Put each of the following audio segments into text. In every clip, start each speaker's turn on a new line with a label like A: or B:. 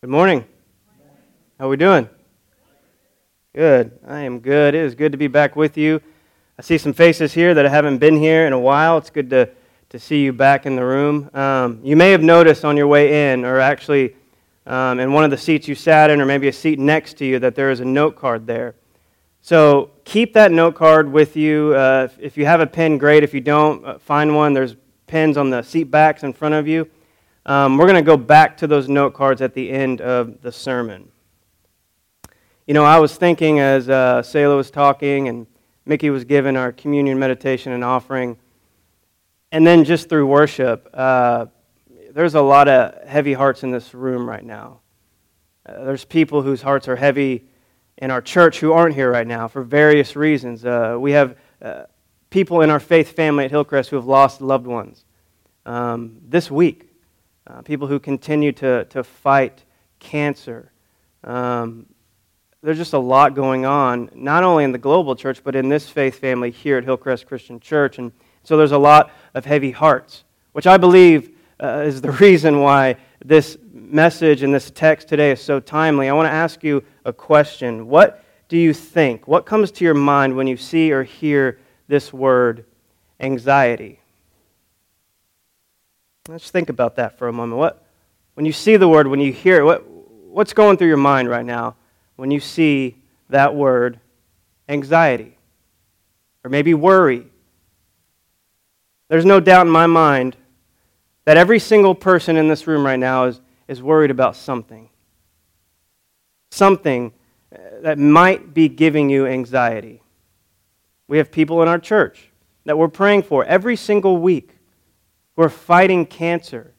A: Good morning. How are we doing? Good. I am good. It is good to be back with you. I see some faces here that haven't been here in a while. It's good to, to see you back in the room. Um, you may have noticed on your way in, or actually um, in one of the seats you sat in, or maybe a seat next to you, that there is a note card there. So keep that note card with you. Uh, if, you have a pen, great. If you don't, uh, find one. There's pens on the seat backs in front of you. Um, we're going to go back to those note cards at the end of the sermon. You know, I was thinking as uh, was talking and Mickey was giving our communion meditation and offering, and then just through worship, uh, there's a lot of heavy hearts in this room right now. Uh, there's people whose hearts are heavy in our church who aren't here right now for various reasons. Uh, we have uh, people in our faith family at Hillcrest who have lost loved ones um, this week uh, people who continue to, to fight cancer. Um, there's just a lot going on, not only in the global church, but in this faith family here at Hillcrest Christian Church. And so there's a lot of heavy hearts, which I believe uh, is the reason why this message and this text today is so timely. I want to ask you a question. What do you think? What comes to your mind when you see or hear this word, anxiety? Let's think about that for a moment. What, when you see the word, when you hear it, what, what's going through your mind right now when you see that word, anxiety? Or maybe worry? There's no doubt in my mind that every single person in this room right now is, is worried about something. Something uh, that might be giving you anxiety. We have people in our church that we're praying for every single week we're fighting cancer.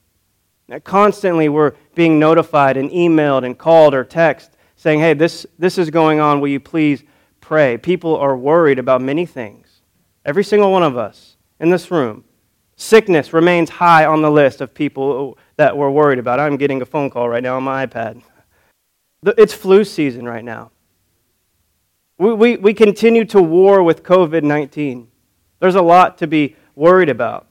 A: Constantly, we're being notified and emailed and called or text saying, hey, this, this is going on. Will you please pray? People are worried about many things. Every single one of us in this room. Sickness remains high on the list of people that we're worried about. I'm getting a phone call right now on my iPad. It's flu season right now. We, we, we continue to war with COVID 19. There's a lot to be worried about.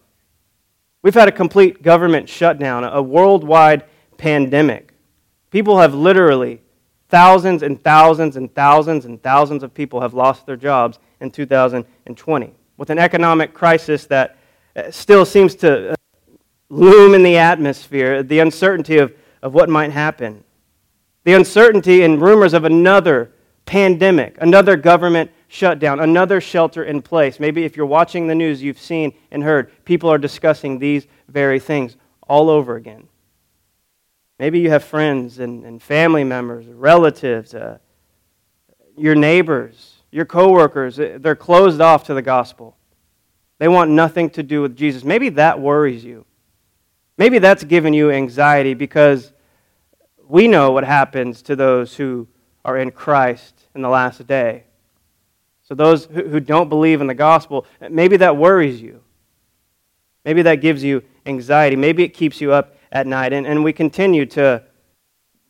A: We've had a complete government shutdown, a worldwide pandemic. People have literally, thousands and thousands and thousands and thousands of people have lost their jobs in 2020 with an economic crisis that uh, still seems to uh, loom in the atmosphere, the uncertainty of, of what might happen, the uncertainty and rumors of another pandemic, another government shutdown, another shelter in place. Maybe if you're watching the news, you've seen and heard people are discussing these very things all over again. Maybe you have friends and, and family members, relatives, uh, your neighbors, your coworkers, uh, they're closed off to the gospel. They want nothing to do with Jesus. Maybe that worries you. Maybe that's given you anxiety because we know what happens to those who are in Christ in the last day. So, those who don't believe in the gospel, maybe that worries you. Maybe that gives you anxiety. Maybe it keeps you up at night. And, and we continue to,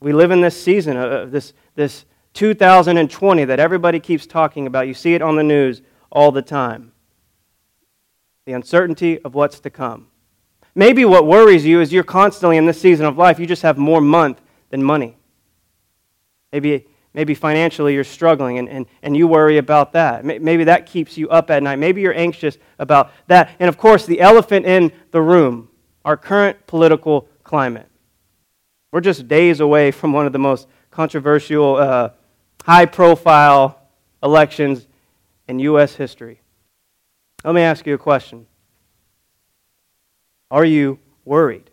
A: we live in this season of this, this 2020 that everybody keeps talking about. You see it on the news all the time. The uncertainty of what's to come. Maybe what worries you is you're constantly in this season of life, you just have more month than money. Maybe Maybe financially you're struggling and, and, and you worry about that. Maybe that keeps you up at night. Maybe you're anxious about that. And of course, the elephant in the room, our current political climate. We're just days away from one of the most controversial, uh, high profile elections in U.S. history. Let me ask you a question Are you worried?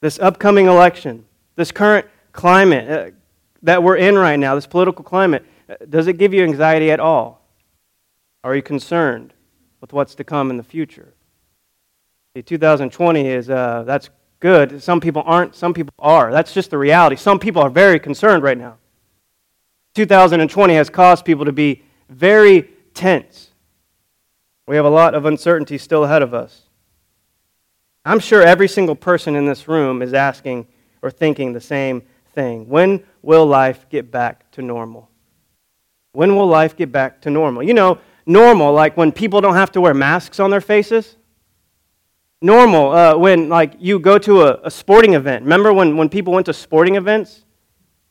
A: This upcoming election, this current climate, uh, that we're in right now, this political climate, does it give you anxiety at all? Are you concerned with what's to come in the future? See, 2020 is, uh, that's good. Some people aren't, some people are. That's just the reality. Some people are very concerned right now. 2020 has caused people to be very tense. We have a lot of uncertainty still ahead of us. I'm sure every single person in this room is asking or thinking the same thing. When will life get back to normal? When will life get back to normal? You know, normal, like when people don't have to wear masks on their faces. normal uh, when like you go to a, a sporting event. Remember when, when people went to sporting events?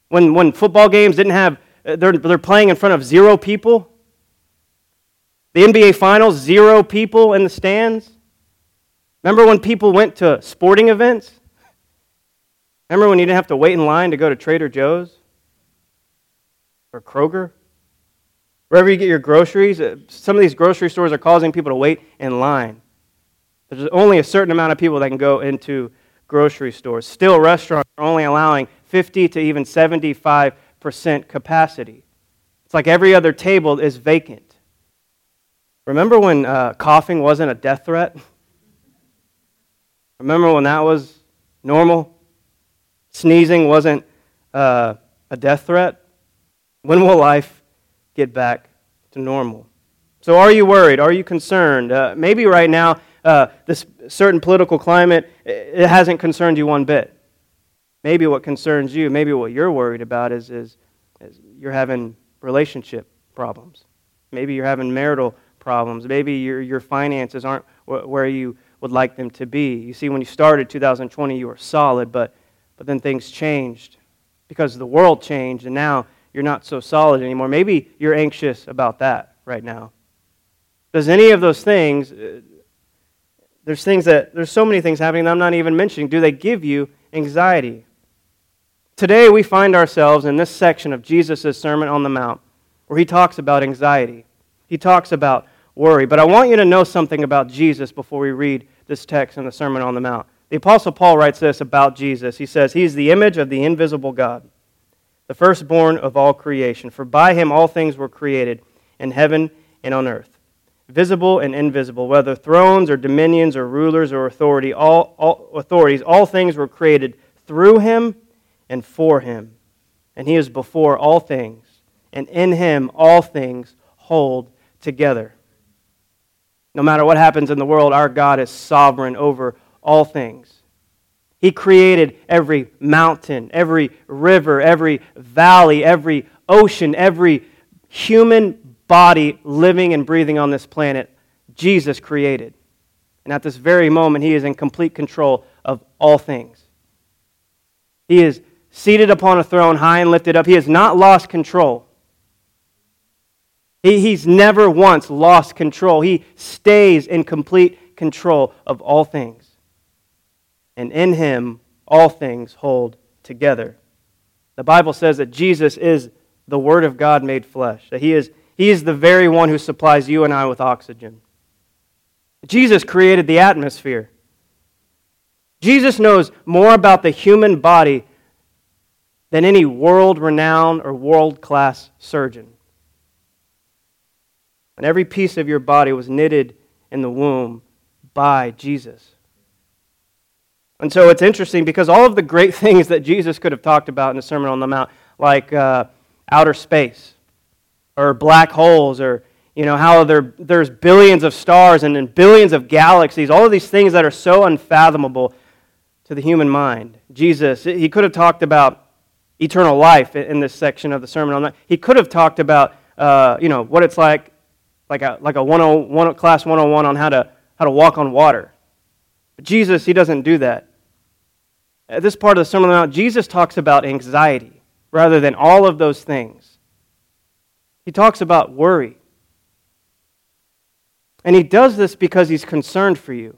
A: When, when football games didn't have, uh, they're, they're playing in front of zero people? The NBA Finals, zero people in the stands? Remember when people went to sporting events? Remember when you didn't have to wait in line to go to Trader Joe's or Kroger? Wherever you get your groceries, uh, some of these grocery stores are causing people to wait in line. There's only a certain amount of people that can go into grocery stores. Still, restaurants are only allowing 50 to even 75% capacity. It's like every other table is vacant. Remember when uh, coughing wasn't a death threat? Remember when that was normal? Sneezing wasn't uh, a death threat? When will life get back to normal? So, are you worried? Are you concerned? Uh, maybe right now, uh, this certain political climate, it hasn't concerned you one bit. Maybe what concerns you, maybe what you're worried about is, is, is you're having relationship problems. Maybe you're having marital problems. Maybe your, your finances aren't where you would like them to be. You see, when you started 2020, you were solid, but but then things changed because the world changed, and now you're not so solid anymore. Maybe you're anxious about that right now. Does any of those things, uh, there's things that, there's so many things happening that I'm not even mentioning, do they give you anxiety? Today we find ourselves in this section of Jesus' Sermon on the Mount where he talks about anxiety. He talks about worry. But I want you to know something about Jesus before we read this text in the Sermon on the Mount. The Apostle Paul writes this about Jesus. He says, He is the image of the invisible God, the firstborn of all creation. For by him all things were created, in heaven and on earth, visible and invisible, whether thrones or dominions or rulers or authority, all, all authorities, all things were created through him and for him. And he is before all things, and in him all things hold together. No matter what happens in the world, our God is sovereign over all things. He created every mountain, every river, every valley, every ocean, every human body living and breathing on this planet. Jesus created. And at this very moment, He is in complete control of all things. He is seated upon a throne, high and lifted up. He has not lost control. He, he's never once lost control. He stays in complete control of all things and in him all things hold together. The Bible says that Jesus is the Word of God made flesh, that he is, he is the very one who supplies you and I with oxygen. Jesus created the atmosphere. Jesus knows more about the human body than any world renowned or world class surgeon. And every piece of your body was knitted in the womb by Jesus. And so it's interesting because all of the great things that Jesus could have talked about in the Sermon on the Mount, like uh, outer space or black holes or you know how there, there's billions of stars and, and billions of galaxies all of these things that are so unfathomable to the human mind. Jesus he could have talked about eternal life in this section of the sermon on that he could have talked about uh, you know what it's like like a, like a 101, class 101 on how to, how to walk on water but Jesus, he doesn't do that. At this part of the Sermon on the Mount, Jesus talks about anxiety rather than all of those things. He talks about worry. And he does this because he's concerned for you.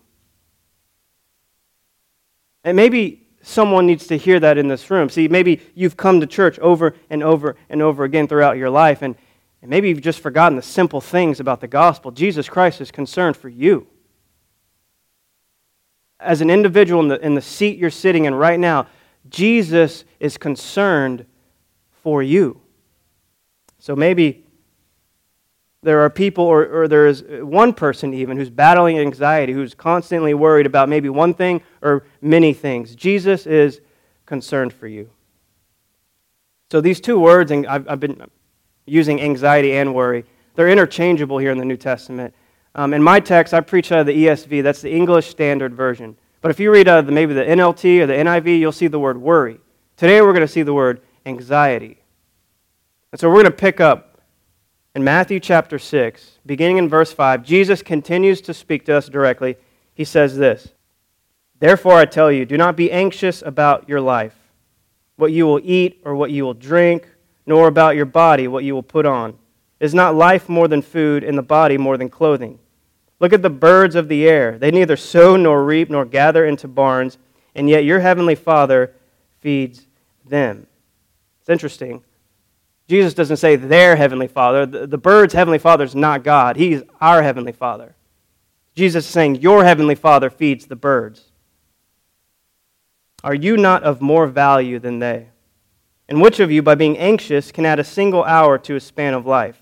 A: And maybe someone needs to hear that in this room. See, maybe you've come to church over and over and over again throughout your life, and, and maybe you've just forgotten the simple things about the gospel. Jesus Christ is concerned for you as an individual in the, in the seat you're sitting in right now, Jesus is concerned for you. So maybe there are people, or, or there is one person even, who's battling anxiety, who's constantly worried about maybe one thing or many things. Jesus is concerned for you. So these two words, and I've, I've been using anxiety and worry, they're interchangeable here in the New Testament. Um, in my text, I preach out of the ESV. That's the English Standard Version. But if you read out of the, maybe the NLT or the NIV, you'll see the word worry. Today, we're going to see the word anxiety. And so we're going to pick up in Matthew chapter 6, beginning in verse 5. Jesus continues to speak to us directly. He says this Therefore, I tell you, do not be anxious about your life, what you will eat or what you will drink, nor about your body, what you will put on. Is not life more than food, and the body more than clothing? Look at the birds of the air. They neither sow nor reap nor gather into barns, and yet your heavenly Father feeds them. It's interesting. Jesus doesn't say their heavenly Father. The, the bird's heavenly Father is not God, He's our heavenly Father. Jesus is saying, Your heavenly Father feeds the birds. Are you not of more value than they? And which of you, by being anxious, can add a single hour to a span of life?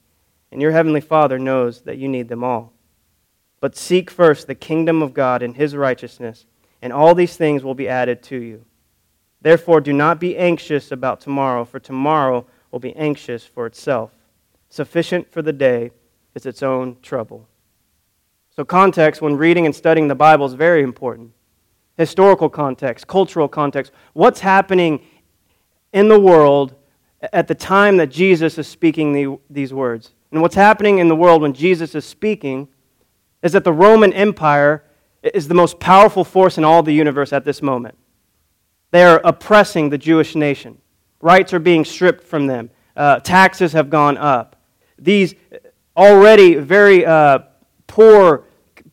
A: and your heavenly Father knows that you need them all. But seek first the kingdom of God and his righteousness, and all these things will be added to you. Therefore, do not be anxious about tomorrow, for tomorrow will be anxious for itself. Sufficient for the day is its own trouble. So, context when reading and studying the Bible is very important historical context, cultural context. What's happening in the world at the time that Jesus is speaking the, these words? And what's happening in the world when Jesus is speaking is that the Roman Empire is the most powerful force in all the universe at this moment. They are oppressing the Jewish nation. Rights are being stripped from them. Uh, taxes have gone up. These already very uh, poor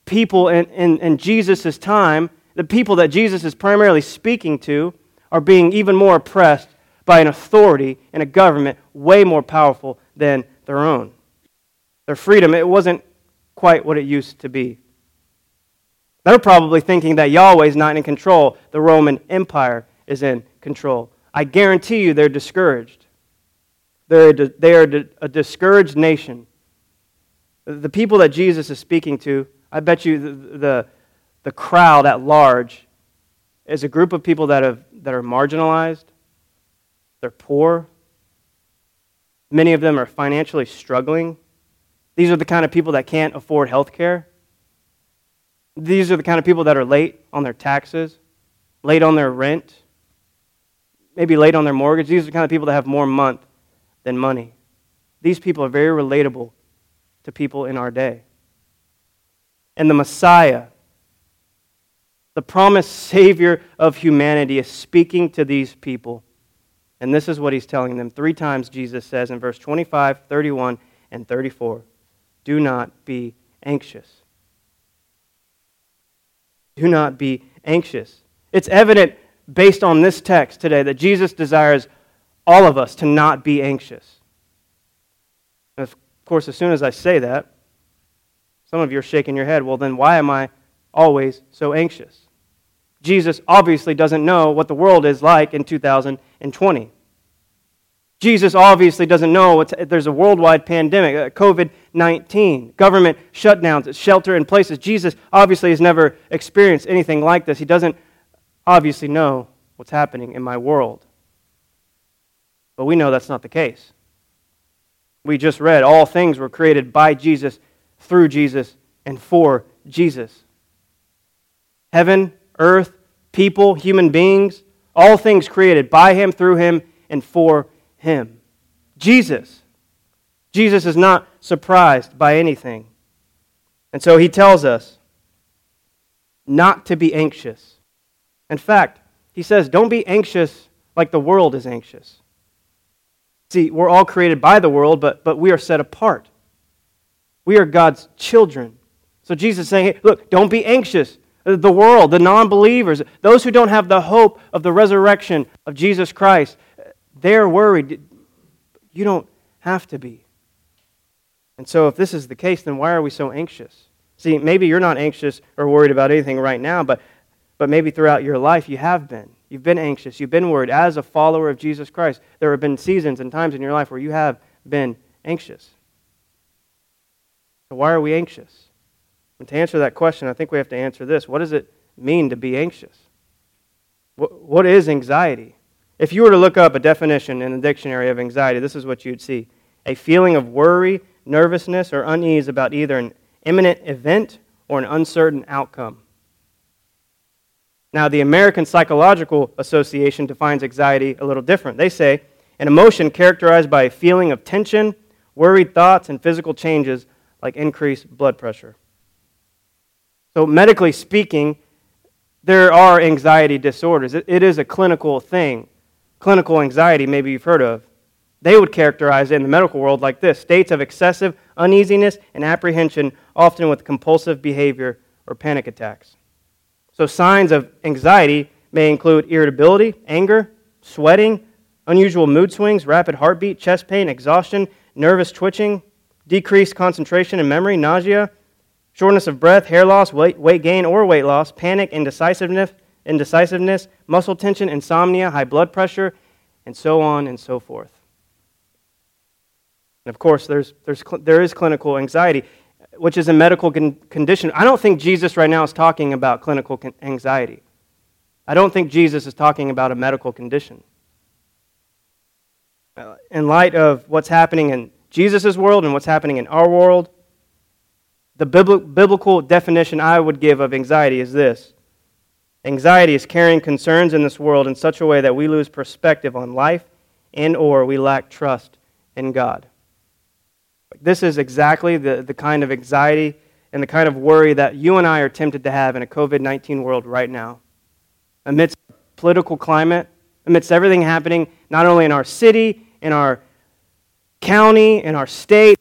A: people in, in, in Jesus' time the people that Jesus is primarily speaking to are being even more oppressed by an authority and a government way more powerful than their own. Their freedom, it wasn't quite what it used to be. They're probably thinking that Yahweh is not in control, the Roman Empire is in control. I guarantee you they're discouraged. They're they are a discouraged nation. The people that Jesus is speaking to, I bet you the, the the crowd at large is a group of people that, have, that are marginalized, they're poor, many of them are financially struggling. These are the kind of people that can't afford health care. These are the kind of people that are late on their taxes, late on their rent, maybe late on their mortgage. These are the kind of people that have more month than money. These people are very relatable to people in our day. And the Messiah the promised Savior of humanity is speaking to these people. And this is what he's telling them. Three times Jesus says in verse 25, 31, and 34 Do not be anxious. Do not be anxious. It's evident based on this text today that Jesus desires all of us to not be anxious. And of course, as soon as I say that, some of you are shaking your head. Well, then why am I always so anxious? Jesus obviously doesn't know what the world is like in 2020. Jesus obviously doesn't know there's a worldwide pandemic, uh, COVID 19, government shutdowns, shelter in places. Jesus obviously has never experienced anything like this. He doesn't obviously know what's happening in my world. But we know that's not the case. We just read all things were created by Jesus, through Jesus, and for Jesus. Heaven earth, people, human beings, all things created by him, through him, and for him. Jesus. Jesus is not surprised by anything. And so he tells us not to be anxious. In fact, he says, don't be anxious like the world is anxious. See, we're all created by the world, but, but we are set apart. We are God's children. So Jesus is saying, hey, look, don't be anxious the world, the non believers, those who don't have the hope of the resurrection of Jesus Christ, they're worried. You don't have to be. And so, if this is the case, then why are we so anxious? See, maybe you're not anxious or worried about anything right now, but, but maybe throughout your life you have been. You've been anxious. You've been worried. As a follower of Jesus Christ, there have been seasons and times in your life where you have been anxious. So, why are we anxious? And to answer that question, I think we have to answer this What does it mean to be anxious? What is anxiety? If you were to look up a definition in the dictionary of anxiety, this is what you'd see a feeling of worry, nervousness, or unease about either an imminent event or an uncertain outcome. Now, the American Psychological Association defines anxiety a little different. They say an emotion characterized by a feeling of tension, worried thoughts, and physical changes like increased blood pressure. So, medically speaking, there are anxiety disorders. it is a clinical thing. Clinical anxiety, maybe you've heard of. They would characterize it in the medical world like this states of excessive uneasiness and apprehension, often with compulsive behavior or panic attacks. So, signs of anxiety may include irritability, anger, sweating, unusual mood swings, rapid heartbeat, chest pain, exhaustion, nervous twitching, decreased concentration and memory, nausea, shortness of breath, hair loss, weight, weight gain or weight loss, panic, indecisiveness, indecisiveness, muscle tension, insomnia, high blood pressure, and so on and so forth. And of course, there's, there's, there is clinical anxiety, which is a medical con- condition. I don't think Jesus right now is talking about clinical con- anxiety. I don't think Jesus is talking about a medical condition. Uh, in light of what's happening in Jesus' world and what's happening in our world, the biblical definition I would give of anxiety is this Anxiety is carrying concerns in this world in such a way that we lose perspective on life and or we lack trust in God. This is exactly the, the kind of anxiety and the kind of worry that you and I are tempted to have in a COVID 19 world right now. Amidst political climate, amidst everything happening, not only in our city, in our county, in our state,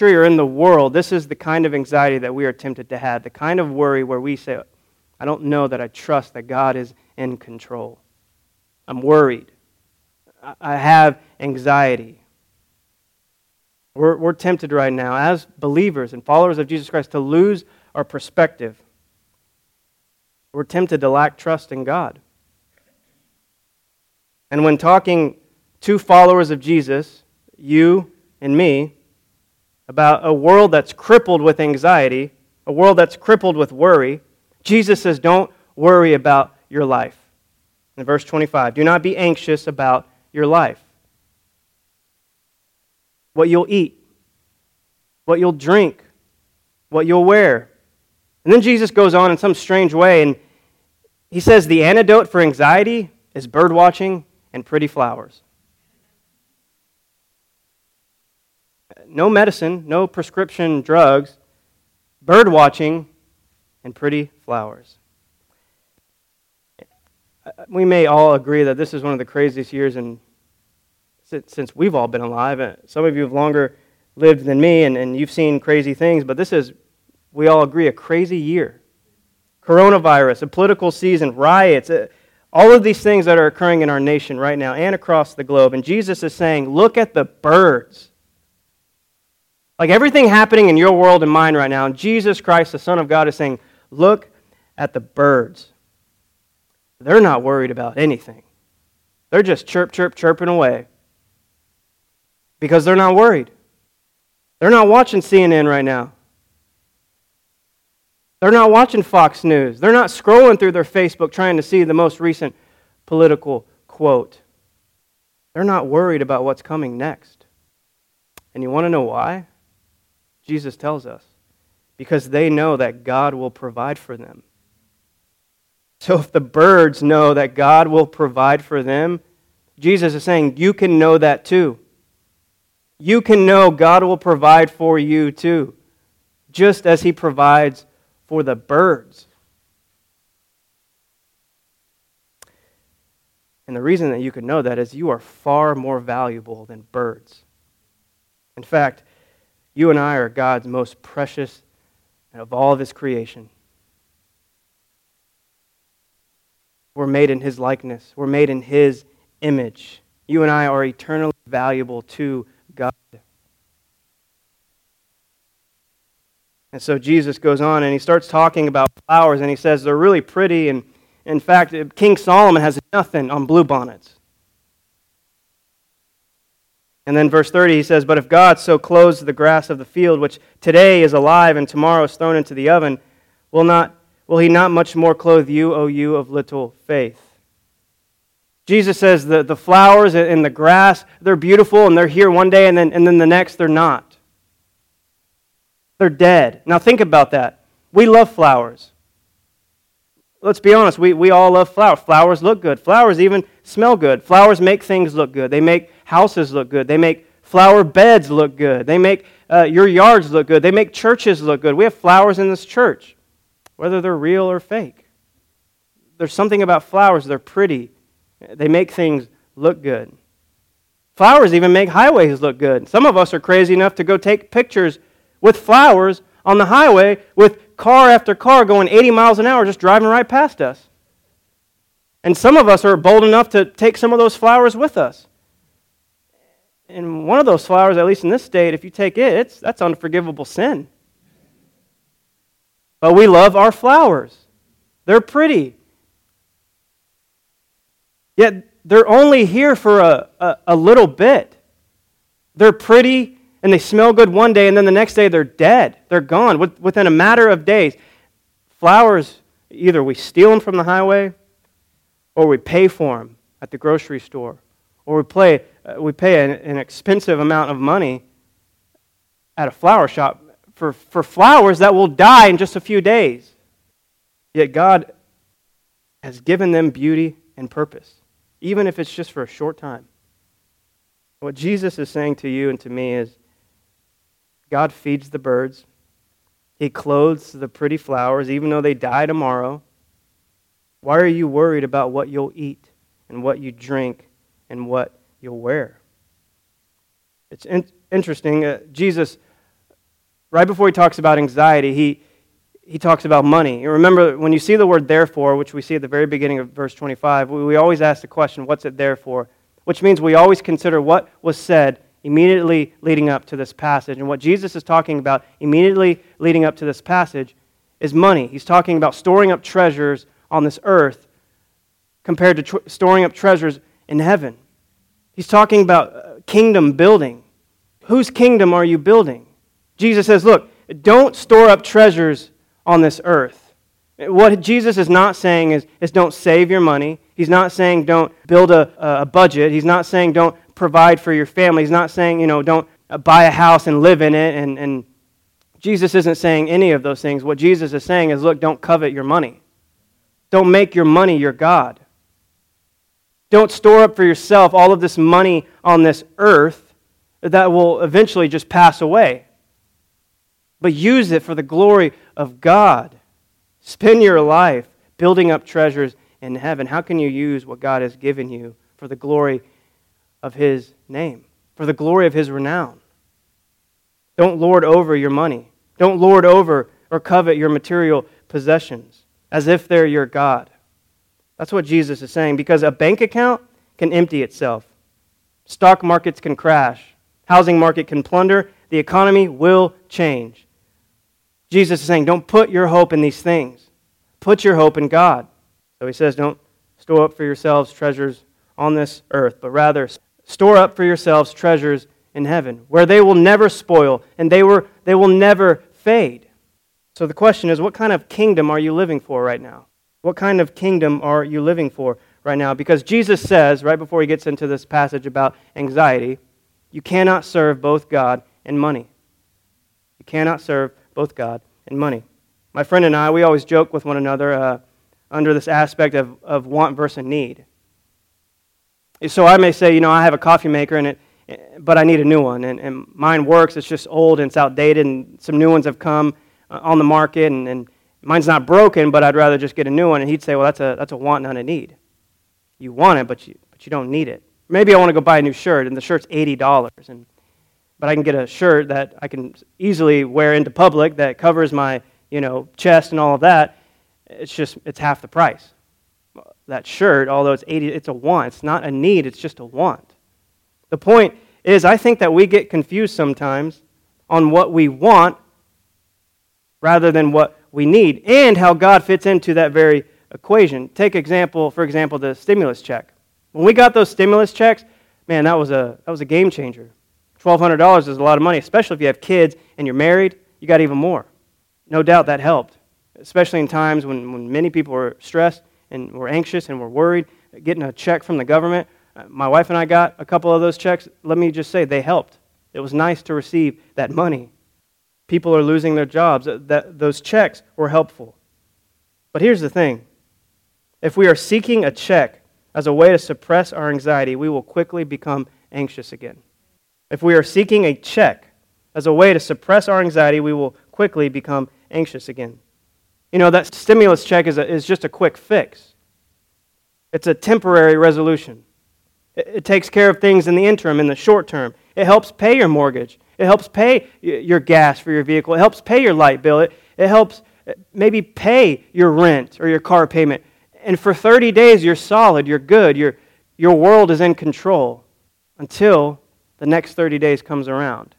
A: or in the world, this is the kind of anxiety that we are tempted to have, the kind of worry where we say, I don't know that I trust that God is in control. I'm worried. I have anxiety. We're, we're tempted right now, as believers and followers of Jesus Christ, to lose our perspective. We're tempted to lack trust in God. And when talking to followers of Jesus, you and me, about a world that's crippled with anxiety, a world that's crippled with worry, Jesus says, Don't worry about your life. In verse 25, do not be anxious about your life. What you'll eat, what you'll drink, what you'll wear. And then Jesus goes on in some strange way and he says the antidote for anxiety is bird watching and pretty flowers. no medicine, no prescription drugs, bird watching, and pretty flowers. Uh, uh, we may all agree that this is one of the craziest years in, since we've all been alive. Uh, some of you have longer lived than me, and, and you've seen crazy things, but this is, we all agree, a crazy year. Coronavirus, a political season, riots, uh, all of these things that are occurring in our nation right now and across the globe. And Jesus is saying, Look at the birds. Like everything happening in your world and mine right now, Jesus Christ, the Son of God, is saying, Look at the birds. They're not worried about anything. They're just chirp, chirp, chirping away because they're not worried. They're not watching CNN right now. They're not watching Fox News. They're not scrolling through their Facebook trying to see the most recent political quote. They're not worried about what's coming next. And you want to know why? Jesus tells us, because they know that God will provide for them. So if the birds know that God will provide for them, Jesus is saying, you can know that too. You can know God will provide for you too, just as He provides for the birds. And the reason that you can know that is you are far more valuable than birds. In fact, you and I are God's most precious of all of his creation. We're made in his likeness, we're made in his image. You and I are eternally valuable to God. And so Jesus goes on and he starts talking about flowers and he says they're really pretty. And in fact, King Solomon has nothing on bluebonnets. And then verse 30, he says, But if God so clothes the grass of the field, which today is alive and tomorrow is thrown into the oven, will, not, will he not much more clothe you, O you of little faith? Jesus says the, the flowers and the grass, they're beautiful and they're here one day and then, and then the next they're not. They're dead. Now think about that. We love flowers. Let's be honest, we, we all love flowers. Flowers look good. Flowers even smell good. Flowers make things look good. They make houses look good. They make flower beds look good. They make uh, your yards look good. They make churches look good. We have flowers in this church, whether they're real or fake. There's something about flowers, they're pretty. They make things look good. Flowers even make highways look good. Some of us are crazy enough to go take pictures with flowers on the highway with car after car going 80 miles an hour just driving right past us. And some of us are bold enough to take some of those flowers with us. And one of those flowers, at least in this state, if you take it, it's, that's unforgivable sin. But we love our flowers. They're pretty. Yet they're only here for a, a, a little bit. They're pretty and they smell good one day, and then the next day they're dead. They're gone within a matter of days. Flowers, either we steal them from the highway or we pay for them at the grocery store or we, play, uh, we pay an, an expensive amount of money at a flower shop for, for flowers that will die in just a few days. Yet God has given them beauty and purpose even if it's just for a short time. What Jesus is saying to you and to me is God feeds the birds, He clothes the pretty flowers, even though they die tomorrow. Why are you worried about what you'll eat and what you drink and what you'll wear? It's in- interesting. Uh, Jesus, right before he talks about anxiety, he, he talks about money. Remember, when you see the word therefore, which we see at the very beginning of verse 25, we, we always ask the question, what's it there for? Which means we always consider what was said immediately leading up to this passage. And what Jesus is talking about immediately leading up to this passage is money. He's talking about storing up treasures on this earth compared to tr- storing up treasures in heaven. He's talking about uh, kingdom building. Whose kingdom are you building? Jesus says, look, don't store up treasures on this earth. What Jesus is not saying is, is don't save your money. He's not saying don't build a, a budget. He's not saying don't provide for your family. He's not saying, you know, don't buy a house and live in it. And, and Jesus isn't saying any of those things. What Jesus is saying is, look, don't covet your money. Don't make your money your God. Don't store up for yourself all of this money on this earth that will eventually just pass away but use it for the glory of God. Spend your life building up treasures in heaven. How can you use what God has given you for the glory of His name, for the glory of His renown? Don't lord over your money. Don't lord over or covet your material possessions as if they're your God. That's what Jesus is saying because a bank account can empty itself. Stock markets can crash. Housing market can plunder. The economy will change. Jesus is saying, don't put your hope in these things. Put your hope in God. So he says, don't store up for yourselves treasures on this earth, but rather store up for yourselves treasures in heaven, where they will never spoil and they, were, they will never fade. So the question is, what kind of kingdom are you living for right now? What kind of kingdom are you living for right now? Because Jesus says, right before he gets into this passage about anxiety, you cannot serve both God and money. You cannot serve both God and money. My friend and I, we always joke with one another uh, under this aspect of, of want versus need. So I may say, you know, I have a coffee maker, and it, but I need a new one. And, and mine works, it's just old and it's outdated, and some new ones have come uh, on the market, and, and mine's not broken, but I'd rather just get a new one. And he'd say, well, that's a, that's a want, not a need. You want it, but you, but you don't need it. Maybe I want to go buy a new shirt, and the shirt's $80. And but I can get a shirt that I can easily wear into public that covers my, you know, chest and all of that. It's just it's half the price. That shirt, although it's 80, it's a want. It's not a need, it's just a want. The point is I think that we get confused sometimes on what we want rather than what we need and how God fits into that very equation. Take example, for example, the stimulus check. When we got those stimulus checks, man, that was a that was a game changer. $1,200 is a lot of money, especially if you have kids and you're married, you got even more. No doubt that helped, especially in times when, when many people were stressed and we're anxious and we're worried. getting a check from the government. Uh, my wife and I got a couple of those checks. Let me just say, they helped. It was nice to receive that money. People are losing their jobs. Uh, that, those checks were helpful. But here's the thing if we are seeking a check as a way to suppress our anxiety, we will quickly become anxious again. If we are seeking a check as a way to suppress our anxiety, we will quickly become anxious again. You know, that stimulus check is, a, is just a quick fix, it's a temporary resolution. It, it takes care of things in the interim, in the short term. It helps pay your mortgage, it helps pay your gas for your vehicle, it helps pay your light bill, it, it helps uh, maybe pay your rent or your car payment. And for 30 days, you're solid, you're good, your, your world is in control until the next 30 days comes around.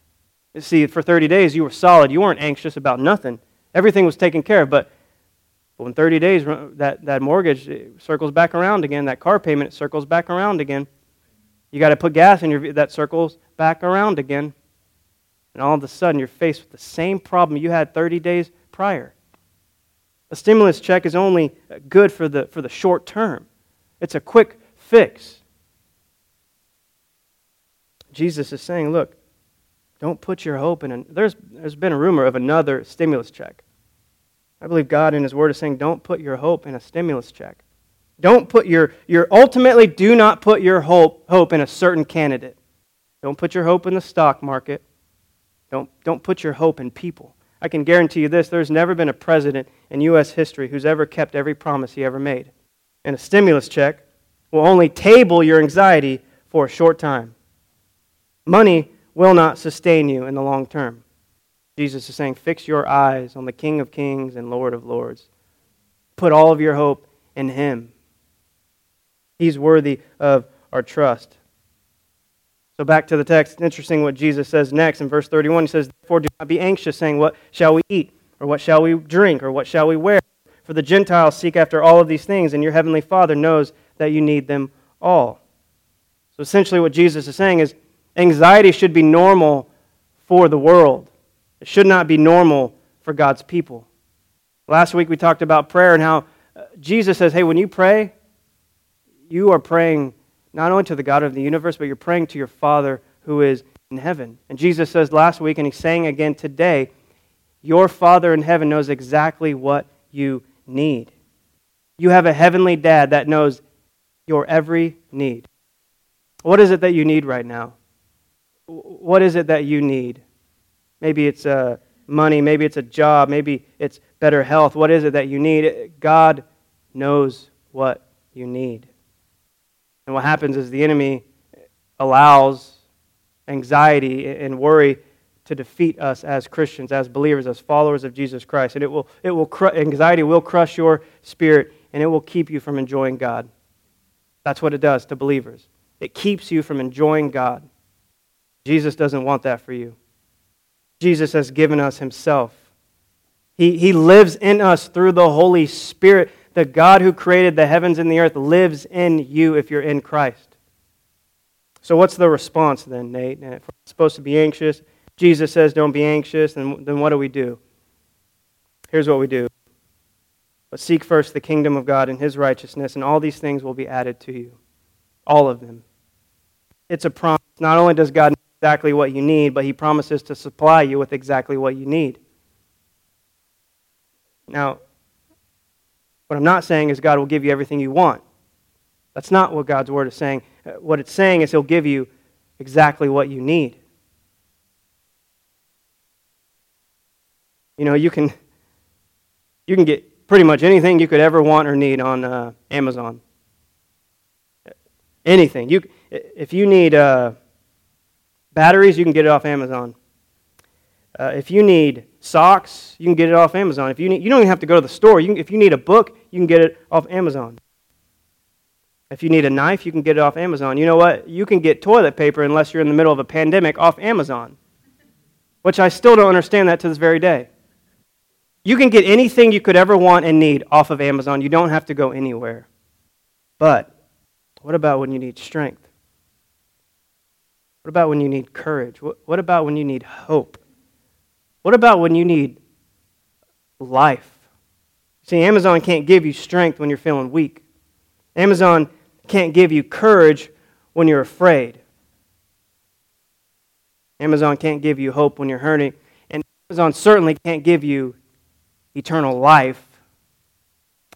A: You see, for 30 days, you were solid. You weren't anxious about nothing. Everything was taken care of. But, but when 30 days, that, that mortgage circles back around again, that car payment circles back around again. You got to put gas in your that circles back around again. And all of a sudden, you're faced with the same problem you had 30 days prior. A stimulus check is only uh, good for the, for the short term, it's a quick fix. Jesus is saying, look, don't put your hope in. An, there's, there's been a rumor of another stimulus check. I believe God in His Word is saying, don't put your hope in a stimulus check. Don't put your, your ultimately do not put your hope, hope in a certain candidate. Don't put your hope in the stock market. Don't, don't put your hope in people. I can guarantee you this there's never been a president in U.S. history who's ever kept every promise he ever made. And a stimulus check will only table your anxiety for a short time. Money will not sustain you in the long term. Jesus is saying, Fix your eyes on the King of Kings and Lord of Lords. Put all of your hope in Him. He's worthy of our trust. So back to the text. Interesting what Jesus says next in verse 31. He says, Therefore, do not be anxious, saying, What shall we eat? Or what shall we drink? Or what shall we wear? For the Gentiles seek after all of these things, and your heavenly Father knows that you need them all. So essentially, what Jesus is saying is anxiety should be normal for the world, it should not be normal for God's people. Last week, we talked about prayer and how uh, Jesus says, Hey, when you pray, you are praying not only to the God of the universe, but you're praying to your Father who is in heaven. And Jesus says last week, and he's saying again today, your Father in heaven knows exactly what you need. You have a heavenly dad that knows your every need. What is it that you need right now? What is it that you need? Maybe it's uh, money, maybe it's a job, maybe it's better health. What is it that you need? God knows what you need. And what happens is the enemy allows anxiety and worry to defeat us as Christians, as believers, as followers of Jesus Christ. And it will, it will anxiety will crush your spirit and it will keep you from enjoying God. That's what it does to believers. It keeps you from enjoying God. Jesus doesn't want that for you. Jesus has given us himself. He, he lives in us through the Holy Spirit the God who created the heavens and the earth lives in you if you're in Christ. So, what's the response then, Nate? If we're supposed to be anxious, Jesus says, don't be anxious, then, then what do we do? Here's what we do. But seek first the kingdom of God and his righteousness, and all these things will be added to you. All of them. It's a promise. Not only does God exactly what you need, but he promises to supply you with exactly what you need. Now, what I'm not saying is God will give you everything you want. That's not what God's word is saying. Uh, what it's saying is He'll give you exactly what you need. You know, you can, you can get pretty much anything you could ever want or need on uh, Amazon. Anything. You, if you need uh, batteries, you can get it off Amazon. Uh, if you need socks, you can get it off Amazon. If you, need, you don't even have to go to the store. You can, if you need a book, you can get it off Amazon. If you need a knife, you can get it off Amazon. You know what? You can get toilet paper unless you're in the middle of a pandemic off Amazon, which I still don't understand that to this very day. You can get anything you could ever want and need off of Amazon. You don't have to go anywhere. But what about when you need strength? What about when you need courage? What, about when you need hope? What about when you need life? See, Amazon can't give you strength when you're feeling weak. Amazon can't give you courage when you're afraid. Amazon can't give you hope when you're hurting. And Amazon certainly can't give you eternal life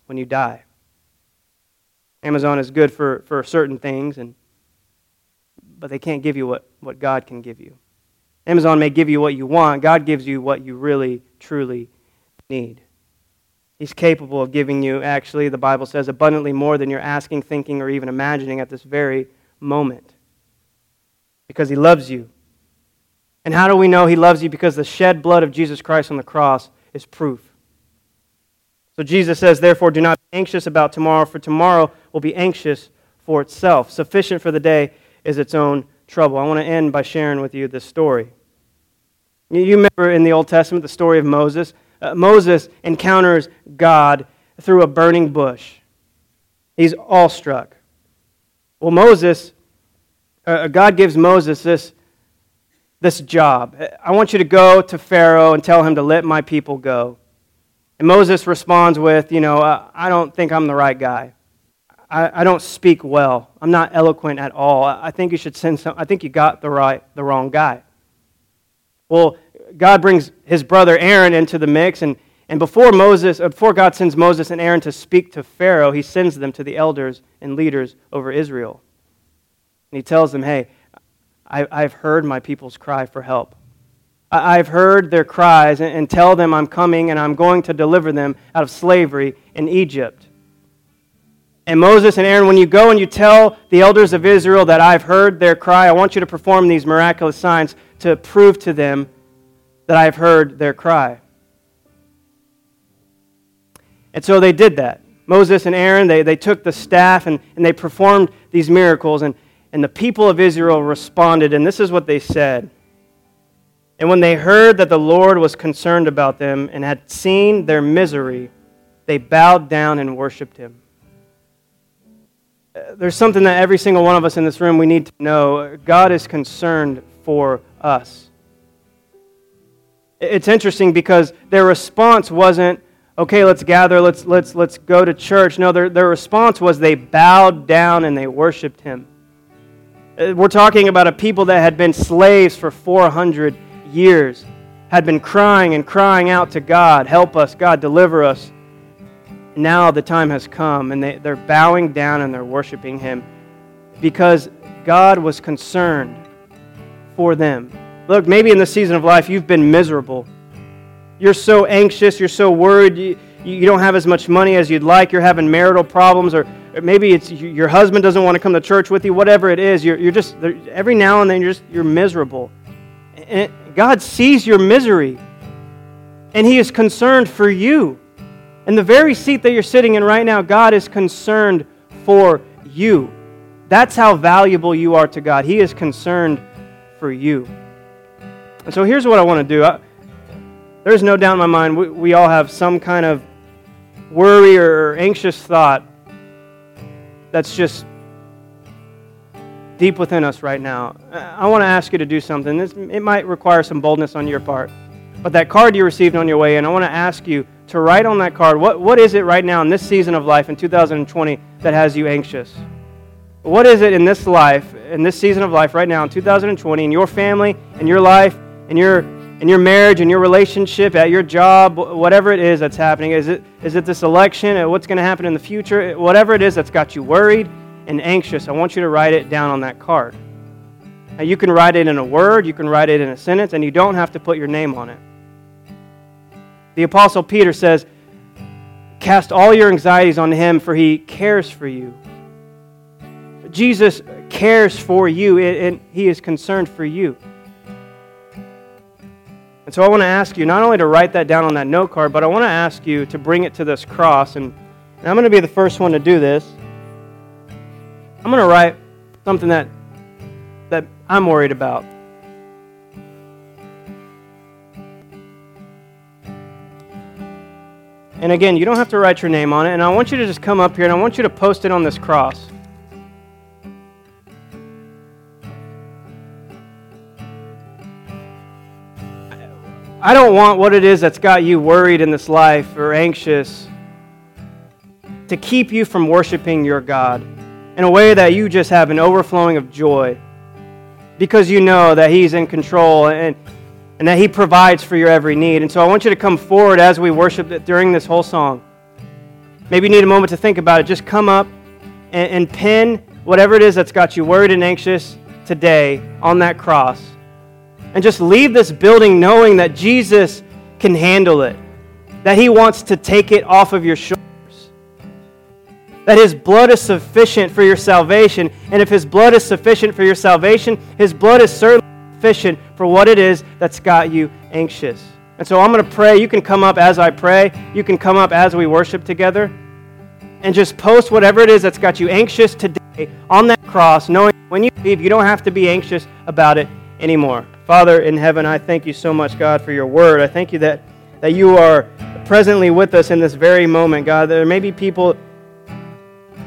A: when you die. Amazon is good for, for certain things, and, but they can't give you what, what God can give you. Amazon may give you what you want, God gives you what you really, truly need. He's capable of giving you, actually, the Bible says, abundantly more than you're asking, thinking, or even imagining at this very moment. Because He loves you. And how do we know He loves you? Because the shed blood of Jesus Christ on the cross is proof. So Jesus says, Therefore, do not be anxious about tomorrow, for tomorrow will be anxious for itself. Sufficient for the day is its own trouble. I want to end by sharing with you this story. You remember in the Old Testament the story of Moses? Uh, Moses encounters God through a burning bush. He's awestruck. Well, Moses, uh, God gives Moses this, this job. I want you to go to Pharaoh and tell him to let my people go. And Moses responds with, You know, uh, I don't think I'm the right guy. I, I, don't speak well. I'm not eloquent at all. I think you should send some. I think you got the, right, the wrong guy. Well, God brings his brother Aaron into the mix, and, and before, Moses, uh, before God sends Moses and Aaron to speak to Pharaoh, he sends them to the elders and leaders over Israel. And he tells them, Hey, I, I've heard my people's cry for help. I've heard their cries and tell them I'm coming and I'm going to deliver them out of slavery in Egypt. And Moses and Aaron, when you go and you tell the elders of Israel that I've heard their cry, I want you to perform these miraculous signs to prove to them that I've heard their cry. And so they did that. Moses and Aaron, they, they took the staff and, and they performed these miracles, and, and the people of Israel responded, and this is what they said. And when they heard that the Lord was concerned about them and had seen their misery, they bowed down and worshiped him. There's something that every single one of us in this room we need to know. God is concerned for us. It's interesting because their response wasn't, okay, let's gather, let's, let's, let's go to church. No, their, their response was they bowed down and they worshiped him. Uh, we're talking about a people that had been slaves for 400 years had been crying and crying out to God, Help us, God, deliver us. Now the time has come, and they, they're bowing down and they're worshiping Him because God was concerned for them. Look, maybe in this season of life you've been miserable. You're so anxious, you're so worried, you, you don't have as much money as you'd like, you're having marital problems, or, or maybe it's your husband doesn't want to come to church with you, whatever it is, you're, you're just, every now and then you're just, you're miserable. And, God sees your misery, and He is concerned for you. In the very seat that you're sitting in right now, God is concerned for you. That's how valuable you are to God. He is concerned for you. And so here's what I want to do. I, there's no doubt in my mind, we, we all have some kind of worry or anxious thought that's just deep within us right now. I want to ask you to do something. This, it might require some boldness on your part. But that card you received on your way in, I want to ask you to write on that card what, what is it right now in this season of life in 2020 that has you anxious? What is it in this life, in this season of life right now in 2020, in your family, in your life, in your, in your marriage, in your relationship, at your job, whatever it is that's happening? Is it, is it this election? Uh, what's going to happen in the future? Uh, whatever it is that's got you worried, and anxious, I want you to write it down on that card. Now, you can write it in a word, you can write it in a sentence, and you don't have to put your name on it. The Apostle Peter says, Cast all your anxieties on him, for he cares for you. Jesus cares for you, and he is concerned for you. And so I want to ask you not only to write that down on that note card, but I want to ask you to bring it to this cross. And, I'm going to be the first one to do this. I'm going to write something that, that I'm worried about. And again, you don't have to write your name on it. And I want you to just come up here and I want you to post it on this cross. I don't want what it is that's got you worried in this life or anxious to keep you from worshiping your God. In a way that you just have an overflowing of joy because you know that He's in control and, and that He provides for your every need. And so I want you to come forward as we worship during this whole song. Maybe you need a moment to think about it. Just come up and, and pin whatever it is that's got you worried and anxious today on that cross. And just leave this building knowing that Jesus can handle it, that He wants to take it off of your shoulders that his blood is sufficient for your salvation. And if his blood is sufficient for your salvation, his blood is certainly sufficient for what it is that's got you anxious. And so I'm going to pray. You can come up as I pray, you can come up as we worship together, and just post whatever it is that's got you anxious today on that cross, knowing when you leave, you don't have to be anxious about it anymore. Father in heaven, I thank you so much, God, for your word. I thank you that, that you are presently with us in this very moment, God. There may be people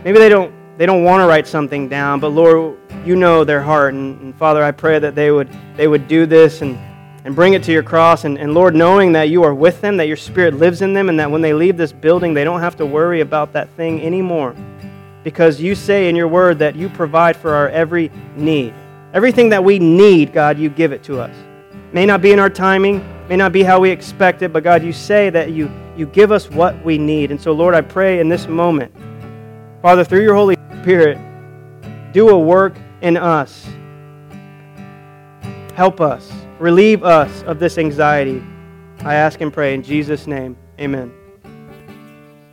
A: maybe they don't they don't want to write something down, but Lord, you know their heart. And, and, Father, I pray that they would they would do this and, and bring it to your cross. And, and Lord, knowing that you are with them, that your spirit lives in them, and that when they leave this building, they don't have to worry about that thing anymore. Because you say in your word that you provide for our every need. Everything that we need, God, you give it to us. May not be in our timing, may not be how we expect it, but God, you say that you, you give us what we need. And so, Lord, I pray in this moment Father, through your Holy Spirit, do a work in us. Help us, relieve us of this anxiety. I ask and pray in Jesus' name. Amen.